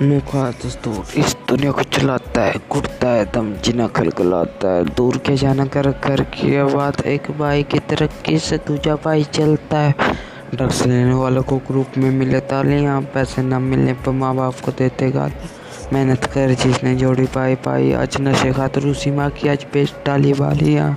अनोखा दोस्तों, इस दुनिया को चलाता है घुटता है, दम जिना खलखलाता है। दूर के जाना कर कर की बात एक भाई की तरक्की से दूजा भाई चलता है। ड्रग्स लेने वालों को ग्रुप में मिले तालियाँ पैसे न मिलने पर माँ बाप को देते गाल। मेहनत कर, जिसने जोड़ी पाई पाई। आज नशे खातर उसी माँ की आज पेस्ट डाली वालियाँ